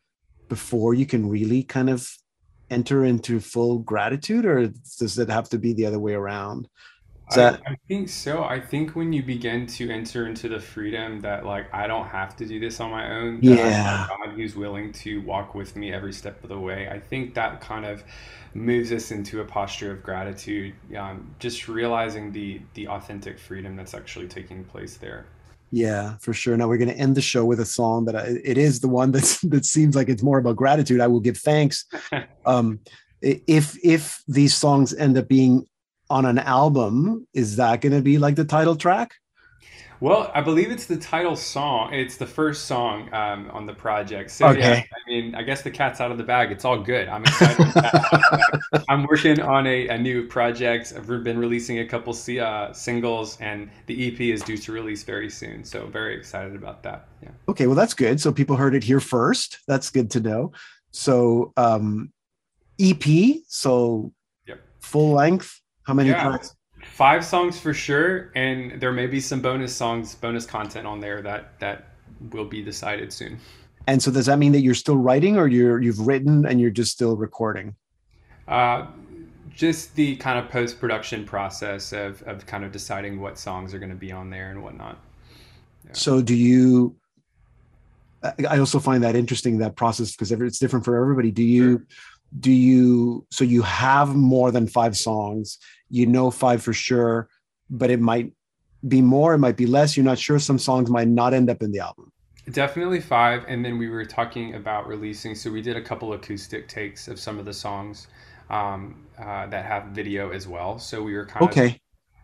Speaker 1: before you can really kind of enter into full gratitude, or does it have to be the other way around? Is
Speaker 3: I, I think so. I think when you begin to enter into the freedom that like I don't have to do this on my own, that
Speaker 1: Yeah.
Speaker 3: God who's willing to walk with me every step of the way. I think that kind of moves us into a posture of gratitude. Um, just realizing the the authentic freedom that's actually taking place there.
Speaker 1: yeah, for sure. Now we're going to end the show with a song that I, it is the one that's that seems like it's more about gratitude. I will give thanks. Um, if if these songs end up being on an album, is that going to be like the title track?
Speaker 3: Well, I believe it's the title song. It's the first song um, on the project. So yeah,
Speaker 1: Okay.
Speaker 3: I mean, I guess the cat's out of the bag. It's all good. I'm excited. I'm working on a, a new project. I've been releasing a couple C, uh, singles, and the EP is due to release very soon. So very excited about that. Yeah.
Speaker 1: Okay, well that's good. So people heard it here first. That's good to know. So um EP, so
Speaker 3: Yep.
Speaker 1: full length. How many
Speaker 3: Yeah.
Speaker 1: tracks?
Speaker 3: Five songs for sure, and there may be some bonus songs, bonus content on there that that will be decided soon.
Speaker 1: And so does that mean that you're still writing or you're you've written and you're just still recording?
Speaker 3: Uh, just the kind of post production process of, of kind of deciding what songs are going to be on there and whatnot.
Speaker 1: So do you I also find that interesting that process because it's different for everybody. Do you do you so you have more than 5 songs, you know 5 for sure, but it might be more, it might be less, you're not sure some songs might not end up in the album.
Speaker 3: Definitely five. And then we were talking about releasing. So we did a couple acoustic takes of some of the songs um, uh, that have video as well. So we were kind of
Speaker 1: Okay.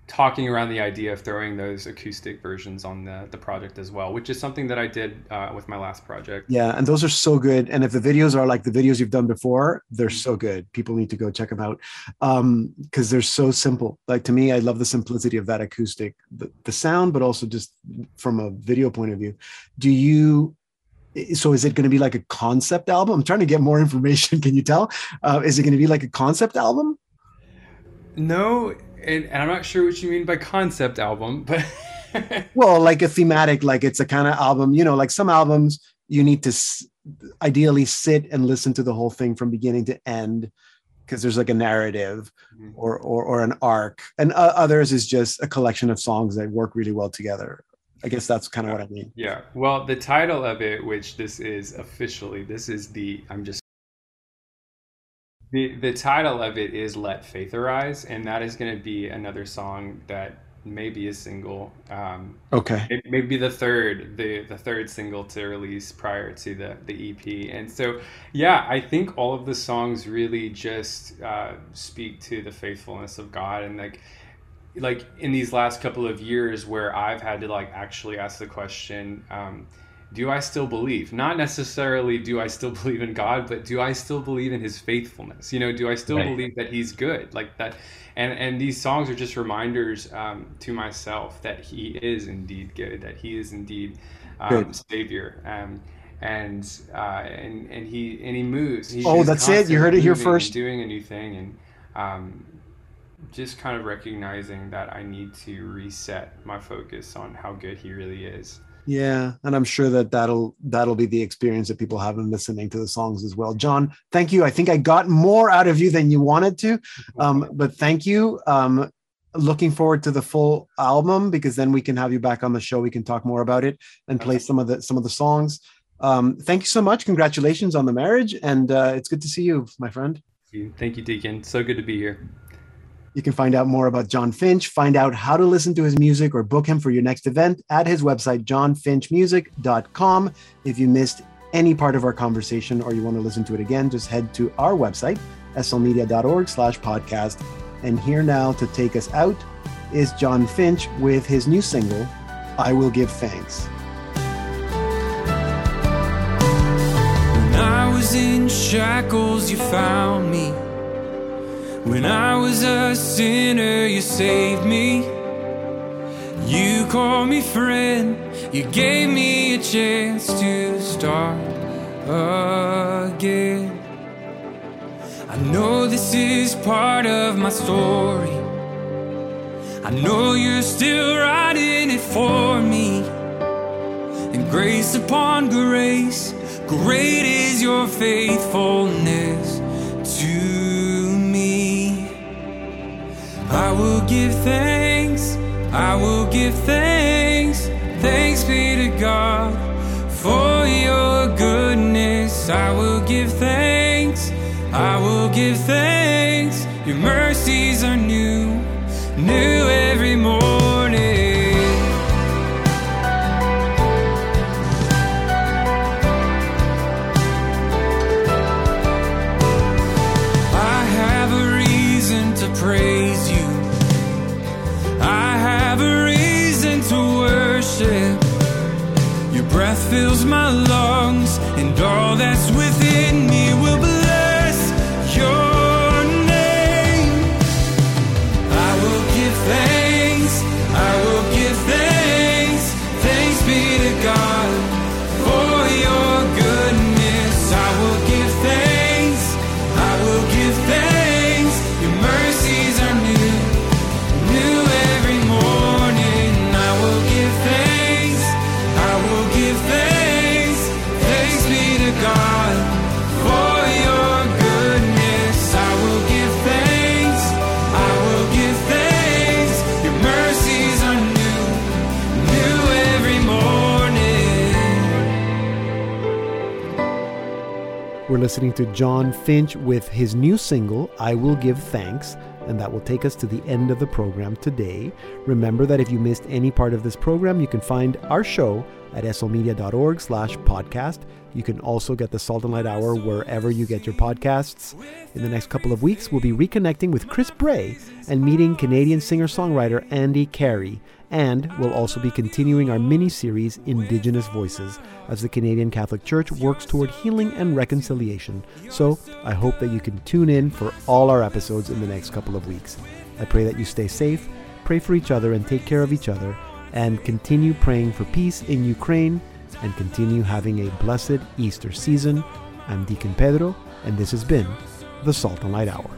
Speaker 3: Talking around the idea of throwing those acoustic versions on the, the project as well, which is something that I did uh, with my last project.
Speaker 1: Yeah, and those are so good. And if the videos are like the videos you've done before, they're so good. People need to go check them out um, because they're so simple. Like to me, I love the simplicity of that acoustic, the, the sound, but also just from a video point of view. Do you? So is it going to be like a concept album? I'm trying to get more information. Can you tell? Uh, is it going to be like a concept album?
Speaker 3: No, and, and I'm not sure what you mean by concept album, but
Speaker 1: Well, like a thematic, like it's a kind of album. You know, like some albums you need to s- ideally sit and listen to the whole thing from beginning to end because there's like a narrative
Speaker 3: Mhm.
Speaker 1: or or, or an arc, and uh, others is just a collection of songs that work really well together. I guess that's kind of what I mean.
Speaker 3: Yeah. Well, the title of it, which this is officially, this is the I'm just the the title of it is "Let Faith Arise," and that is going to be another song that may be a single. Um,
Speaker 1: Okay.
Speaker 3: it may be the third, the the third single to release prior to the the EP. And so, yeah, I think all of the songs really just uh, speak to the faithfulness of God and like like in these last couple of years where I've had to like actually ask the question, um, do I still believe? Not necessarily do I still believe in God, but do I still believe in his faithfulness? You know, do I still
Speaker 8: Right.
Speaker 3: believe that he's good? Like that and and these songs are just reminders um, to myself that he is indeed good, that he is indeed um, savior. Um, and uh, and and he and he moves. He's
Speaker 1: Oh, that's it? You heard it here first?
Speaker 3: Doing a new thing, and um, just kind of recognizing that I need to reset my focus on how good he really is.
Speaker 1: Yeah, and I'm sure that that'll that'll be the experience that people have in listening to the songs as well. John, thank you. I think I got more out of you than you wanted to, um, but thank you. Um, looking forward to the full album because then we can have you back on the show. We can talk more about it and play some of the some of the songs. Um, thank you so much. Congratulations on the marriage, and uh, it's good to see you, my friend.
Speaker 3: Thank you, Deacon. So good to be here.
Speaker 1: You can find out more about John Finch, find out how to listen to his music, or book him for your next event at his website, johnfinchmusic.com. If you missed any part of our conversation or you want to listen to it again, just head to our website, slmedia.org slash podcast. And here now to take us out is John Finch with his new single, I Will Give Thanks.
Speaker 9: When I was in shackles, you found me. When I was a sinner, you saved me. You called me friend, you gave me a chance to start again. I know this is part of my story. I know you're still writing it for me. And grace upon grace, great is your faithfulness I will give thanks, I will give thanks, thanks be to God for your goodness. I will give thanks, I will give thanks, your mercies are new, new every morning.
Speaker 3: Fills my lungs, and all that's within me
Speaker 1: We're listening to John Finch with his new single, I Will Give Thanks, and that will take us to the end of the program today. Remember that if you missed any part of this program, you can find our show at slmedia.org slash podcast. You can also get the Salt and Light Hour wherever you get your podcasts. In the next couple of weeks, we'll be reconnecting with Chris Bray and meeting Canadian singer-songwriter Andy Carey. And we'll also be continuing our mini series, Indigenous Voices, as the Canadian Catholic Church works toward healing and reconciliation. So I hope that you can tune in for all our episodes in the next couple of weeks. I pray that you stay safe, pray for each other, and take care of each other, and continue praying for peace in Ukraine, and continue having a blessed Easter season. I'm Deacon Pedro, and this has been the Salt and Light Hour.